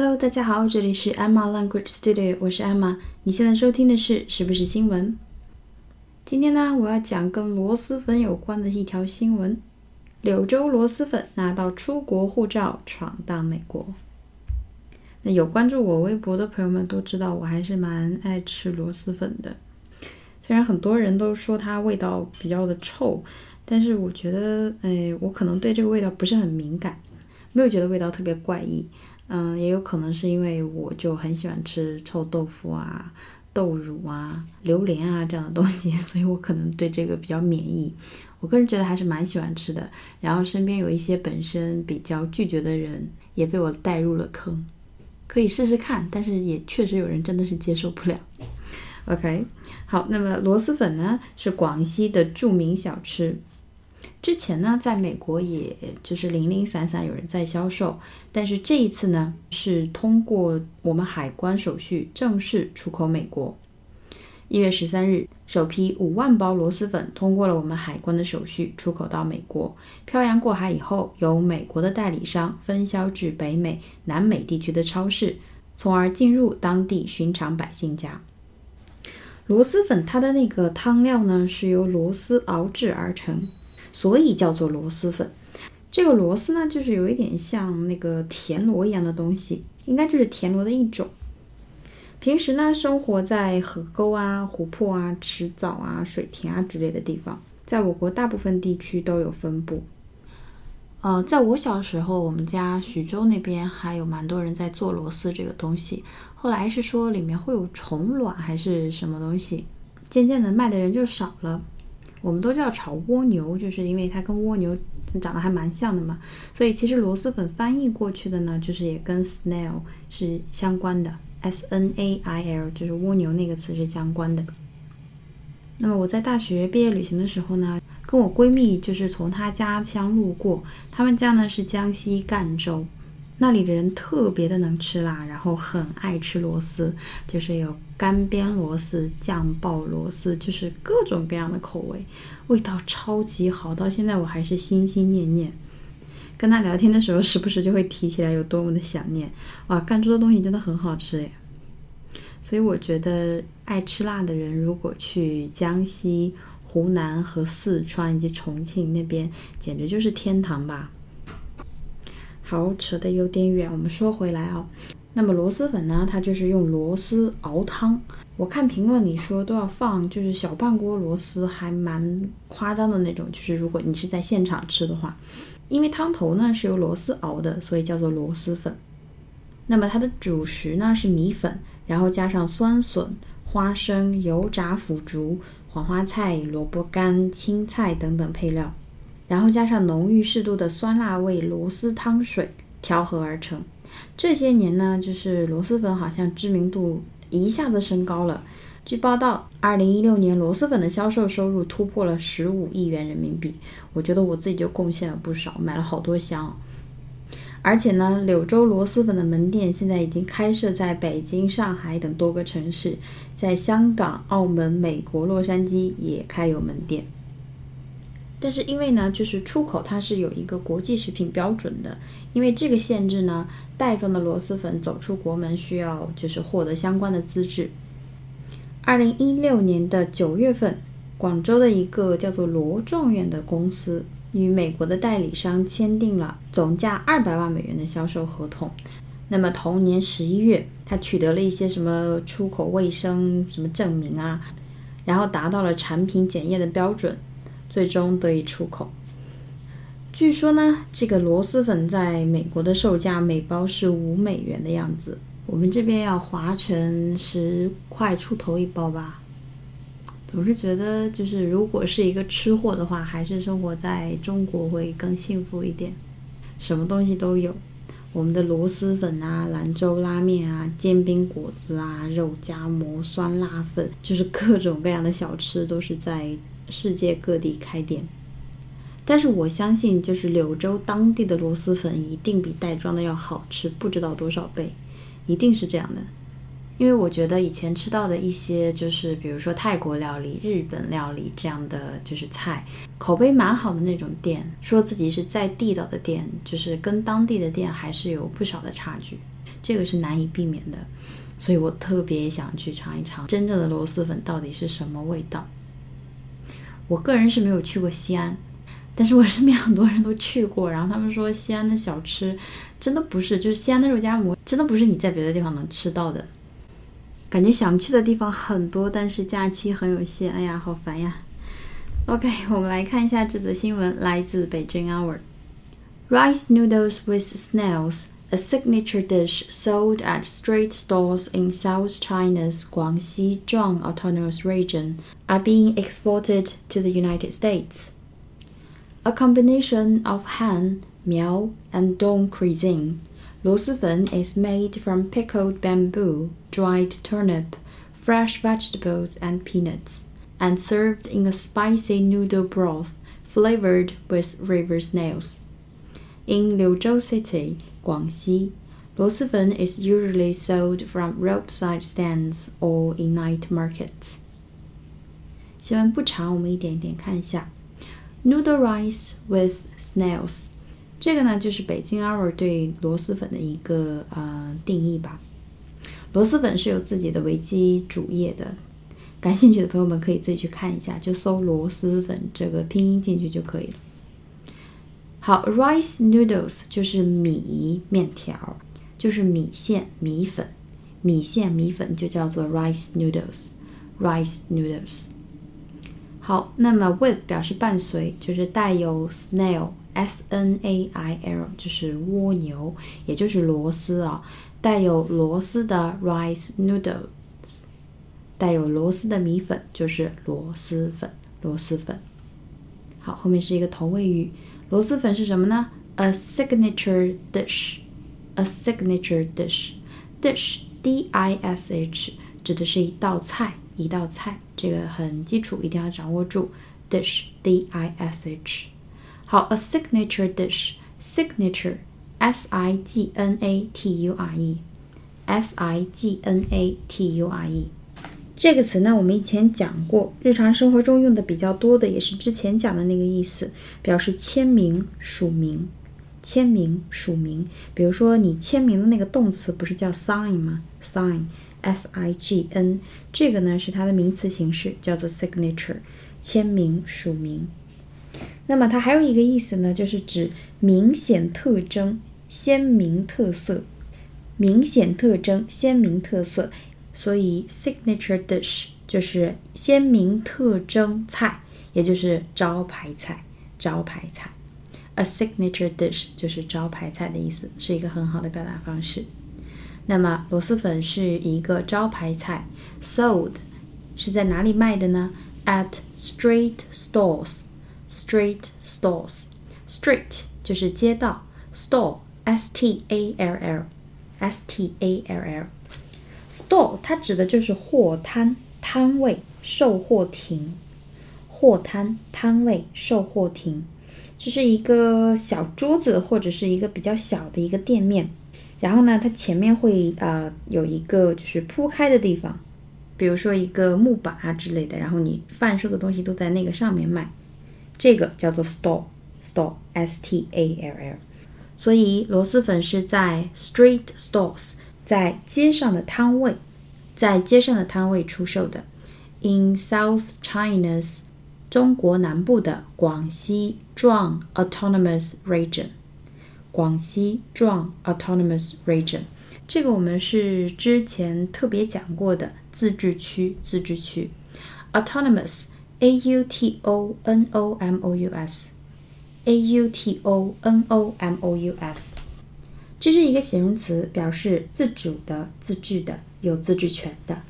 Hello，大家好，这里是 Emma Language Studio，我是 Emma。你现在收听的是是不是新闻？今天呢，我要讲跟螺蛳粉有关的一条新闻：柳州螺蛳粉拿到出国护照，闯荡美国。那有关注我微博的朋友们都知道，我还是蛮爱吃螺蛳粉的。虽然很多人都说它味道比较的臭，但是我觉得，哎，我可能对这个味道不是很敏感，没有觉得味道特别怪异。嗯，也有可能是因为我就很喜欢吃臭豆腐啊、豆乳啊、榴莲啊这样的东西，所以我可能对这个比较免疫。我个人觉得还是蛮喜欢吃的。然后身边有一些本身比较拒绝的人，也被我带入了坑，可以试试看。但是也确实有人真的是接受不了。OK，好，那么螺蛳粉呢是广西的著名小吃。之前呢，在美国也就是零零散散有人在销售，但是这一次呢，是通过我们海关手续正式出口美国。一月十三日，首批五万包螺蛳粉通过了我们海关的手续，出口到美国，漂洋过海以后，由美国的代理商分销至北美、南美地区的超市，从而进入当地寻常百姓家。螺蛳粉它的那个汤料呢，是由螺蛳熬制而成。所以叫做螺蛳粉，这个螺丝呢，就是有一点像那个田螺一样的东西，应该就是田螺的一种。平时呢，生活在河沟啊、湖泊啊、池沼啊、水田啊之类的地方，在我国大部分地区都有分布。呃，在我小时候，我们家徐州那边还有蛮多人在做螺丝这个东西。后来是说里面会有虫卵还是什么东西，渐渐的卖的人就少了。我们都叫炒蜗牛，就是因为它跟蜗牛长得还蛮像的嘛，所以其实螺蛳粉翻译过去的呢，就是也跟 snail 是相关的，s n a i l 就是蜗牛那个词是相关的。那么我在大学毕业旅行的时候呢，跟我闺蜜就是从她家乡路过，他们家呢是江西赣州。那里的人特别的能吃辣，然后很爱吃螺丝，就是有干煸螺丝、酱爆螺丝，就是各种各样的口味，味道超级好，到现在我还是心心念念。跟他聊天的时候，时不时就会提起来有多么的想念。哇，赣州的东西真的很好吃耶！所以我觉得爱吃辣的人，如果去江西、湖南和四川以及重庆那边，简直就是天堂吧。好，扯得有点远，我们说回来啊。那么螺蛳粉呢？它就是用螺蛳熬汤。我看评论里说都要放，就是小半锅螺蛳，还蛮夸张的那种。就是如果你是在现场吃的话，因为汤头呢是由螺蛳熬的，所以叫做螺蛳粉。那么它的主食呢是米粉，然后加上酸笋、花生、油炸腐竹、黄花菜、萝卜干、青菜等等配料。然后加上浓郁适度的酸辣味螺丝汤水调和而成。这些年呢，就是螺蛳粉好像知名度一下子升高了。据报道，二零一六年螺蛳粉的销售收入突破了十五亿元人民币。我觉得我自己就贡献了不少，买了好多箱。而且呢，柳州螺蛳粉的门店现在已经开设在北京、上海等多个城市，在香港、澳门、美国洛杉矶也开有门店。但是因为呢，就是出口它是有一个国际食品标准的，因为这个限制呢，袋装的螺蛳粉走出国门需要就是获得相关的资质。二零一六年的九月份，广州的一个叫做罗状元的公司与美国的代理商签订了总价二百万美元的销售合同。那么同年十一月，他取得了一些什么出口卫生什么证明啊，然后达到了产品检验的标准。最终得以出口。据说呢，这个螺蛳粉在美国的售价每包是五美元的样子，我们这边要划成十块出头一包吧。总是觉得，就是如果是一个吃货的话，还是生活在中国会更幸福一点，什么东西都有。我们的螺蛳粉啊，兰州拉面啊，煎饼果子啊，肉夹馍、酸辣粉，就是各种各样的小吃都是在。世界各地开店，但是我相信，就是柳州当地的螺蛳粉一定比袋装的要好吃，不知道多少倍，一定是这样的。因为我觉得以前吃到的一些，就是比如说泰国料理、日本料理这样的就是菜，口碑蛮好的那种店，说自己是在地道的店，就是跟当地的店还是有不少的差距。这个是难以避免的。所以我特别想去尝一尝真正的螺蛳粉到底是什么味道。我个人是没有去过西安，但是我身边很多人都去过，然后他们说西安的小吃真的不是，就是西安的肉夹馍真的不是你在别的地方能吃到的。感觉想去的地方很多，但是假期很有限，哎呀，好烦呀。OK，我们来看一下这则新闻，来自北京 Hour。Rice noodles with snails, a signature dish sold at street stalls in South China's Guangxi Zhuang Autonomous Region, are being exported to the United States. A combination of Han, Miao, and Dong cuisine, Luozifen is made from pickled bamboo, dried turnip, fresh vegetables, and peanuts, and served in a spicy noodle broth flavored with river snails. In Liuzhou City, Guangxi, Luozifen is usually sold from roadside stands or in night markets. 新闻不长，我们一点一点看一下。Noodle rice with snails 这个呢，就是北京 hour 对螺蛳粉的一个呃定义吧。螺蛳粉是有自己的维基主页的，感兴趣的朋友们可以自己去看一下，就搜螺蛳粉这个拼音进去就可以了。好，rice noodles 就是米面条，就是米线米粉，米线米粉就叫做 rice noodles，rice noodles。好，那么 with 表示伴随，就是带有 snail。S N A I L 就是蜗牛，也就是螺丝啊，带有螺丝的 rice noodles，带有螺丝的米粉就是螺蛳粉，螺蛳粉。好，后面是一个同位语，螺蛳粉是什么呢？A signature dish，a signature dish，dish D I S H 指的是一道菜，一道菜，这个很基础，一定要掌握住，dish D I S H。好，a signature dish，signature，s i g n 这个词呢，我们以前讲过，日常生活中用的比较多的，也是之前讲的那个意思，表示签名、署名。签名、署名，比如说你签名的那个动词不是叫 sign 吗？sign，s i g n，这个呢是它的名词形式，叫做 signature，签名、署名。那么它还有一个意思呢，就是指明显特征、鲜明特色、明显特征、鲜明特色。所以 signature dish 就是鲜明特征菜，也就是招牌菜。招牌菜，a signature dish 就是招牌菜的意思，是一个很好的表达方式。那么螺蛳粉是一个招牌菜，sold 是在哪里卖的呢？At street stalls。Street stalls，street 就是街道，stall S T A L L，S T A L L Store 它指的就是货摊、摊位、售货亭。货摊、摊位、售货亭，就是一个小桌子或者是一个比较小的一个店面。然后呢，它前面会呃有一个就是铺开的地方，比如说一个木板啊之类的，然后你贩售的东西都在那个上面卖。这个叫做 store。store s t a l l 所以螺蛳粉是在 street stalls，在街上的摊位，在街上的摊位出售的。In South China's 中国南部的广西壮 autonomous region，广西壮 autonomous region，这个我们是之前特别讲过的自治区，自治区 autonomous。a u t o n o m o u s，a u t o n o m o u s，这是一个形容词，表示自主的、自治的、有自治权的。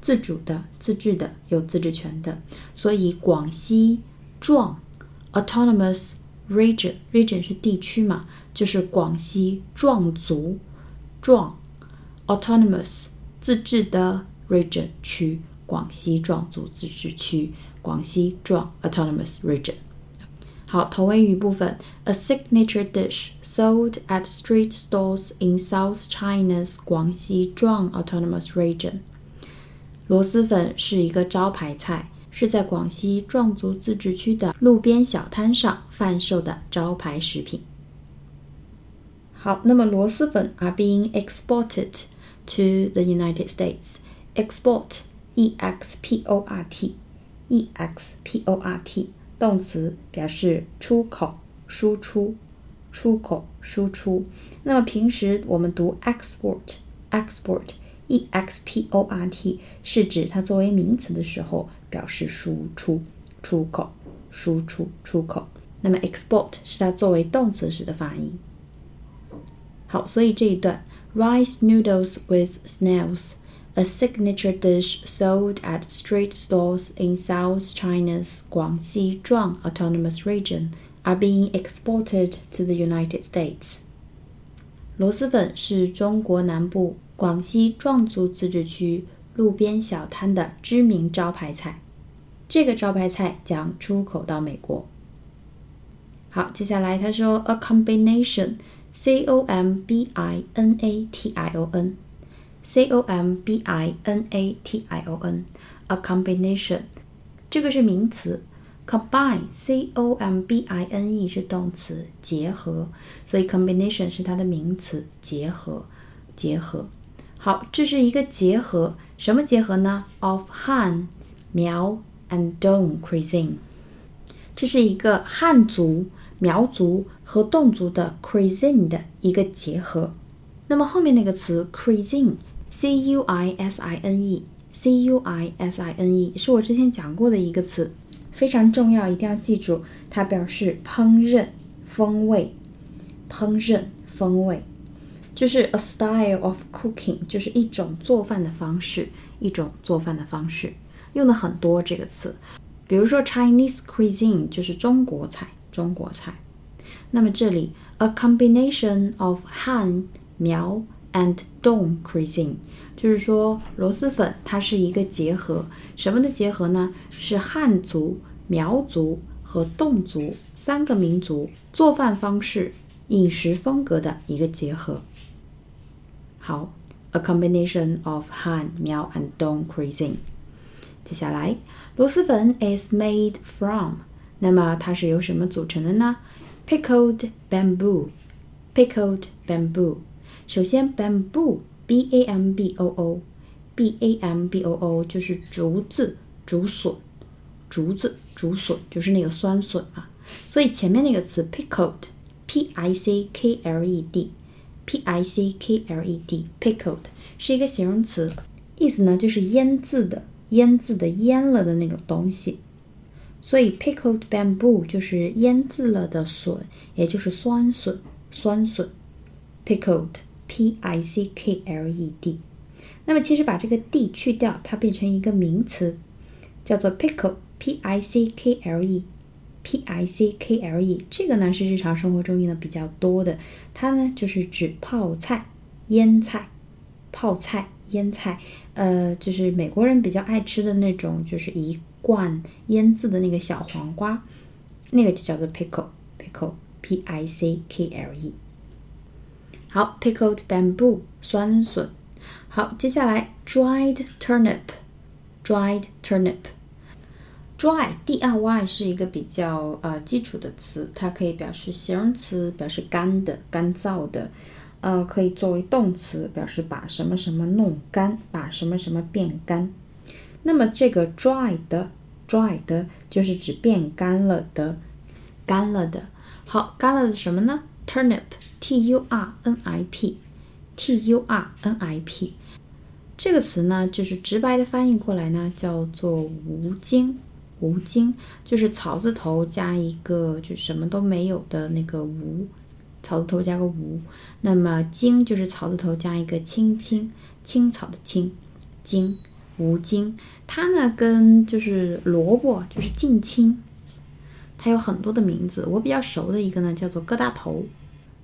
自主的、自治的、有自治权的。所以广西壮 （autonomous region），region 是地区嘛，就是广西壮族壮 （autonomous） 自治的 region 区，广西壮族自治区。广西壮 autonomous region。好，同位语部分，a signature dish sold at street stalls in South China's 广西壮 autonomous region。螺蛳粉是一个招牌菜，是在广西壮族自治区的路边小摊上贩售的招牌食品。 好，那么螺蛳粉 are being exported to the United States. Export, e x p o r t, e x p o r t， 动词表示出口、输出、出口、输出。那么平时我们读 export, export, e x p o r t，是指它作为名词的时候表示输出、出口、输出、出口。那么 export 是它作为动词时的发音。好，所以这一段 rice noodles with snails。A signature dish sold at street stalls in South China's Guangxi Zhuang Autonomous Region are being exported to the United States. 螺蛳粉是中国南部广西壮族自治区路边小摊的知名招牌菜，这个招牌菜将出口到美国。好，接下来他说，a combination，c o m b i n a t i o Combination，a combination，这个是名词，combine，c o m b i n e 是动词，结合，所以 combination 是它的名词，结合，结合。好，这是一个结合，什么结合呢？Of Han、苗 and Dong cuisine，这是一个汉族。苗族和侗族的 cuisine 的一个结合。那么后面那个词 CRIZEN Cuisine，cuisine 是我之前讲过的一个词，非常重要，一定要记住，它表示烹饪、风味、烹饪、风味，就是 a style of cooking，就是一种做饭的方式，一种做饭的方式，用的很多这个词。比如说 Chinese cuisine 就是中国菜。中国菜，那么这里 a combination of Han、苗 and Dong cuisine，就是说螺蛳粉它是一个结合，什么的结合呢？是汉族、苗族和侗族三个民族做饭方式、饮食风格的一个结合。好，a combination of Han、苗 and Dong cuisine。接下来，螺蛳粉 is made from。那么它是由什么组成的呢？Pickled bamboo，pickled bamboo。 首先，bamboo，b a m b o o，b a m b o o 就是竹子、竹笋、竹子、竹笋，就是那个酸笋啊。所以前面那个词 pickled，p i c k l e d，p i c k l e d，pickled 是一个形容词，意思呢就是腌制的、腌制的、腌了的那种东西。所以 pickled bamboo 就是腌制了的笋，也就是酸笋。酸笋，pickled Pickled，那么其实把这个 d 去掉，它变成一个名词，叫做 pickle，p i c k l e，p i c k l e。这个呢是日常生活中用的比较多的，它呢就是指泡菜、腌菜、泡菜、腌菜。呃，就是美国人比较爱吃的那种，就是一。罐腌制的那个小黄瓜，那个就叫做 pickle，pickle，p i c k l e。好，pickled bamboo 酸笋。好，接下来 dried turnip，dried turnip，dry d r y 是一个比较呃基础的词，它可以表示形容词，表示干的、干燥的，呃，可以作为动词，表示把什么什么弄干，把什么什么变干。那么这个 dry 的 dry 的就是指变干了的，干了的。好，干了的什么呢？turnip t u r n i p，t u r n i p 这个词呢，就是直白的翻译过来呢，叫做无茎。无茎就是草字头加一个就什么都没有的那个无，草字头加个无。那么茎就是草字头加一个青青，青草的青，茎。无茎，它呢跟就是萝卜就是近亲，它有很多的名字。我比较熟的一个呢叫做疙瘩头，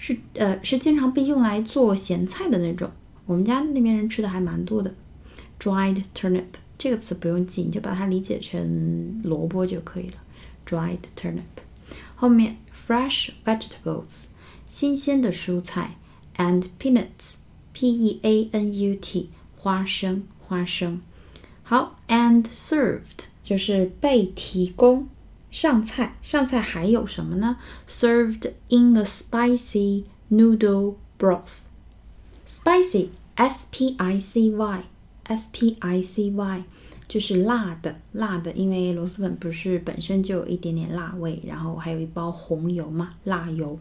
是呃是经常被用来做咸菜的那种。我们家那边人吃的还蛮多的。Dried turnip 这个词不用记，你就把它理解成萝卜就可以了。Dried turnip 后面 fresh vegetables 新鲜的蔬菜 and peanuts p e a n u t 花生花生。好，and served 就是被提供上菜，上菜还有什么呢？Served in a spicy noodle broth，spicy，s p i c y，s p i c y，就是辣的，辣的，因为螺蛳粉不是本身就有一点点辣味，然后还有一包红油嘛，辣油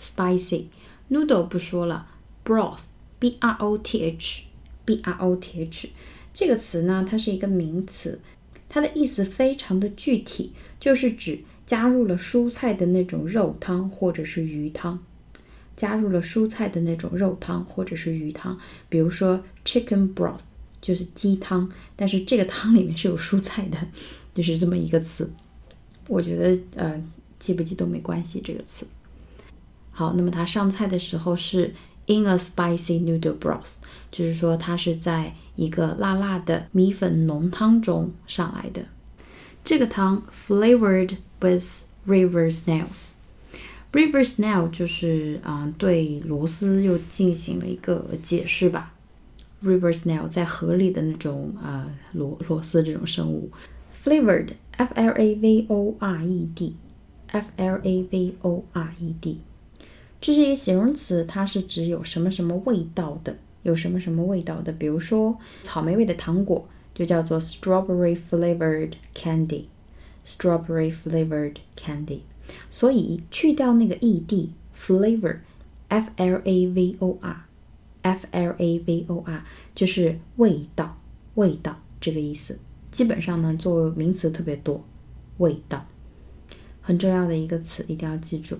，spicy。noodle 不说了，broth，b r o t h，b r o t h，这个词呢，它是一个名词，它的意思非常的具体，就是指加入了蔬菜的那种肉汤或者是鱼汤。加入了蔬菜的那种肉汤或者是鱼汤，比如说 chicken broth 就是鸡汤，但是这个汤里面是有蔬菜的，就是这么一个词。我觉得呃记不记都没关系这个词。好，那么它上菜的时候是 in a spicy noodle broth，就是说它是在一个辣辣的米粉浓汤中上来的。这个汤 flavored with river snails。River snail 就是啊，对螺丝又进行了一个解释吧。River snail 在河里的那种啊螺螺丝这种生物。Flavored，f l a v o r e d，f l a v o r e d，这是一个形容词，它是指有什么什么味道的，有什么什么味道的。比如说草莓味的糖果就叫做 strawberry flavored candy，strawberry flavored candy。所以去掉那个 e d flavor，f l a v o r，f l a v o r 就是味道，味道这个意思。基本上呢，作为名词特别多，味道很重要的一个词，一定要记住。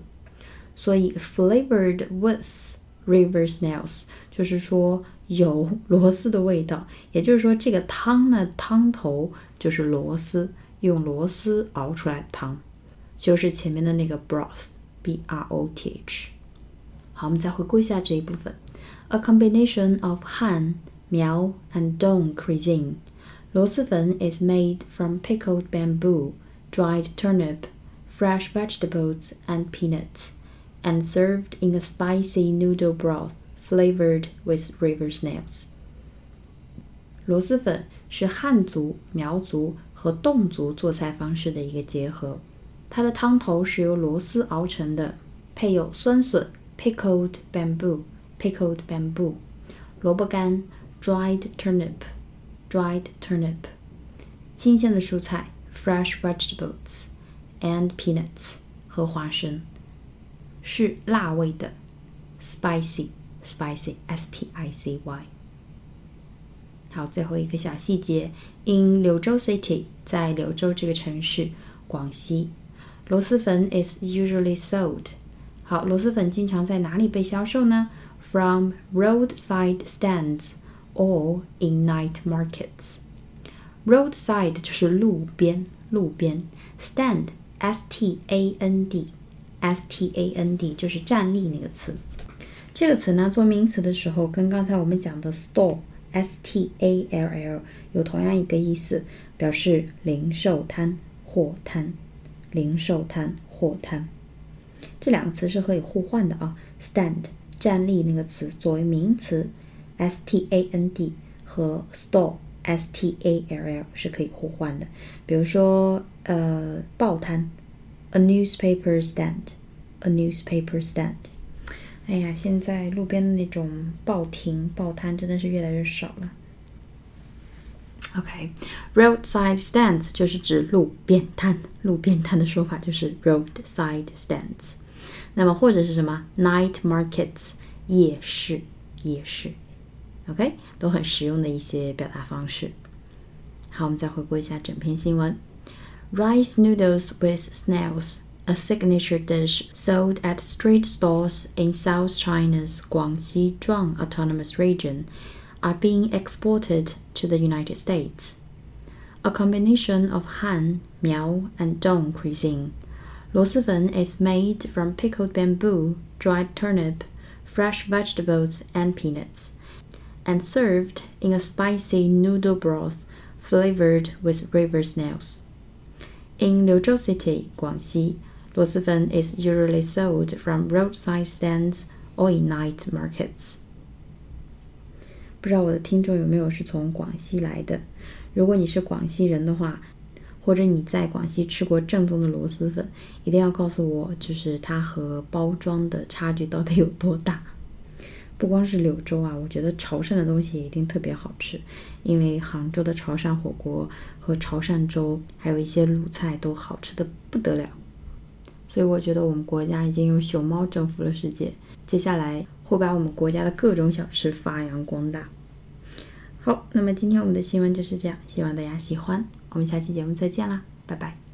所以 flavored with river snails 就是说有螺丝的味道，也就是说这个汤呢，汤头就是螺丝，用螺丝熬出来的汤。就是前面的那个 broth，b r o t h。好，我们再回顾一下这一部分。A combination of Han, Miao, and Dong cuisine. 螺蛳粉 is made from pickled bamboo, dried turnip, fresh vegetables, and peanuts, and served in a spicy noodle broth flavored with river snails. 螺蛳粉是汉族、苗族和侗族做菜方式的一个结合。它的汤头是由螺丝熬成的，配有酸笋 （pickled bamboo），pickled bamboo，萝卜干 （dried turnip），dried turnip，新鲜的蔬菜 （fresh vegetables），and peanuts 和花生， 是辣味的 （spicy），spicy，s-p-i-c-y。好，最后一个小细节，in 柳州 City，在柳州这个城市，广西。螺蛳粉 is usually sold。好，螺蛳粉经常在哪里被销售呢？From roadside stands or in night markets。Roadside 就是路边，路边。Stand s t a n d s t a n d 就是站立那个词。这个词呢，做名词的时候，跟刚才我们讲的 store s t a l l 有同样一个意思，表示零售摊、货摊。零售摊、货摊，这两个词是可以互换的啊。stand 站立那个词作为名词，s t a n d 和 store s t a l l 是可以互换的。比如说，呃，报摊，a newspaper stand，a newspaper stand。哎呀，现在路边的那种报亭、报摊真的是越来越少了。OK，roadside stands 就是指路边摊，路边摊的说法就是 roadside stands。那么或者是什么 night markets 夜市，夜市。OK，都很实用的一些表达方式。好，我们再回顾一下整篇新闻 Rice noodles with snails, a signature dish sold at street stores in South China's Guangxi Zhuang Autonomous Region, are being exported to the United States. A combination of Han, Miao, and Dong cuisine, Luozifen is made from pickled bamboo, dried turnip, fresh vegetables, and peanuts, and served in a spicy noodle broth flavored with river snails. In Liuzhou City, Guangxi, 螺蛳粉 is usually sold from roadside stands or in night markets. 不知道我的听众有没有是从广西来的？如果你是广西人的话，或者你在广西吃过正宗的螺蛳粉，一定要告诉我，就是它和包装的差距到底有多大。不光是柳州啊，我觉得潮汕的东西也一定特别好吃，因为杭州的潮汕火锅和潮汕粥，还有一些鲁菜都好吃的不得了。所以我觉得我们国家已经用熊猫征服了世界，接下来会把我们国家的各种小吃发扬光大。好，那么今天我们的新闻就是这样，希望大家喜欢。我们下期节目再见啦，拜拜。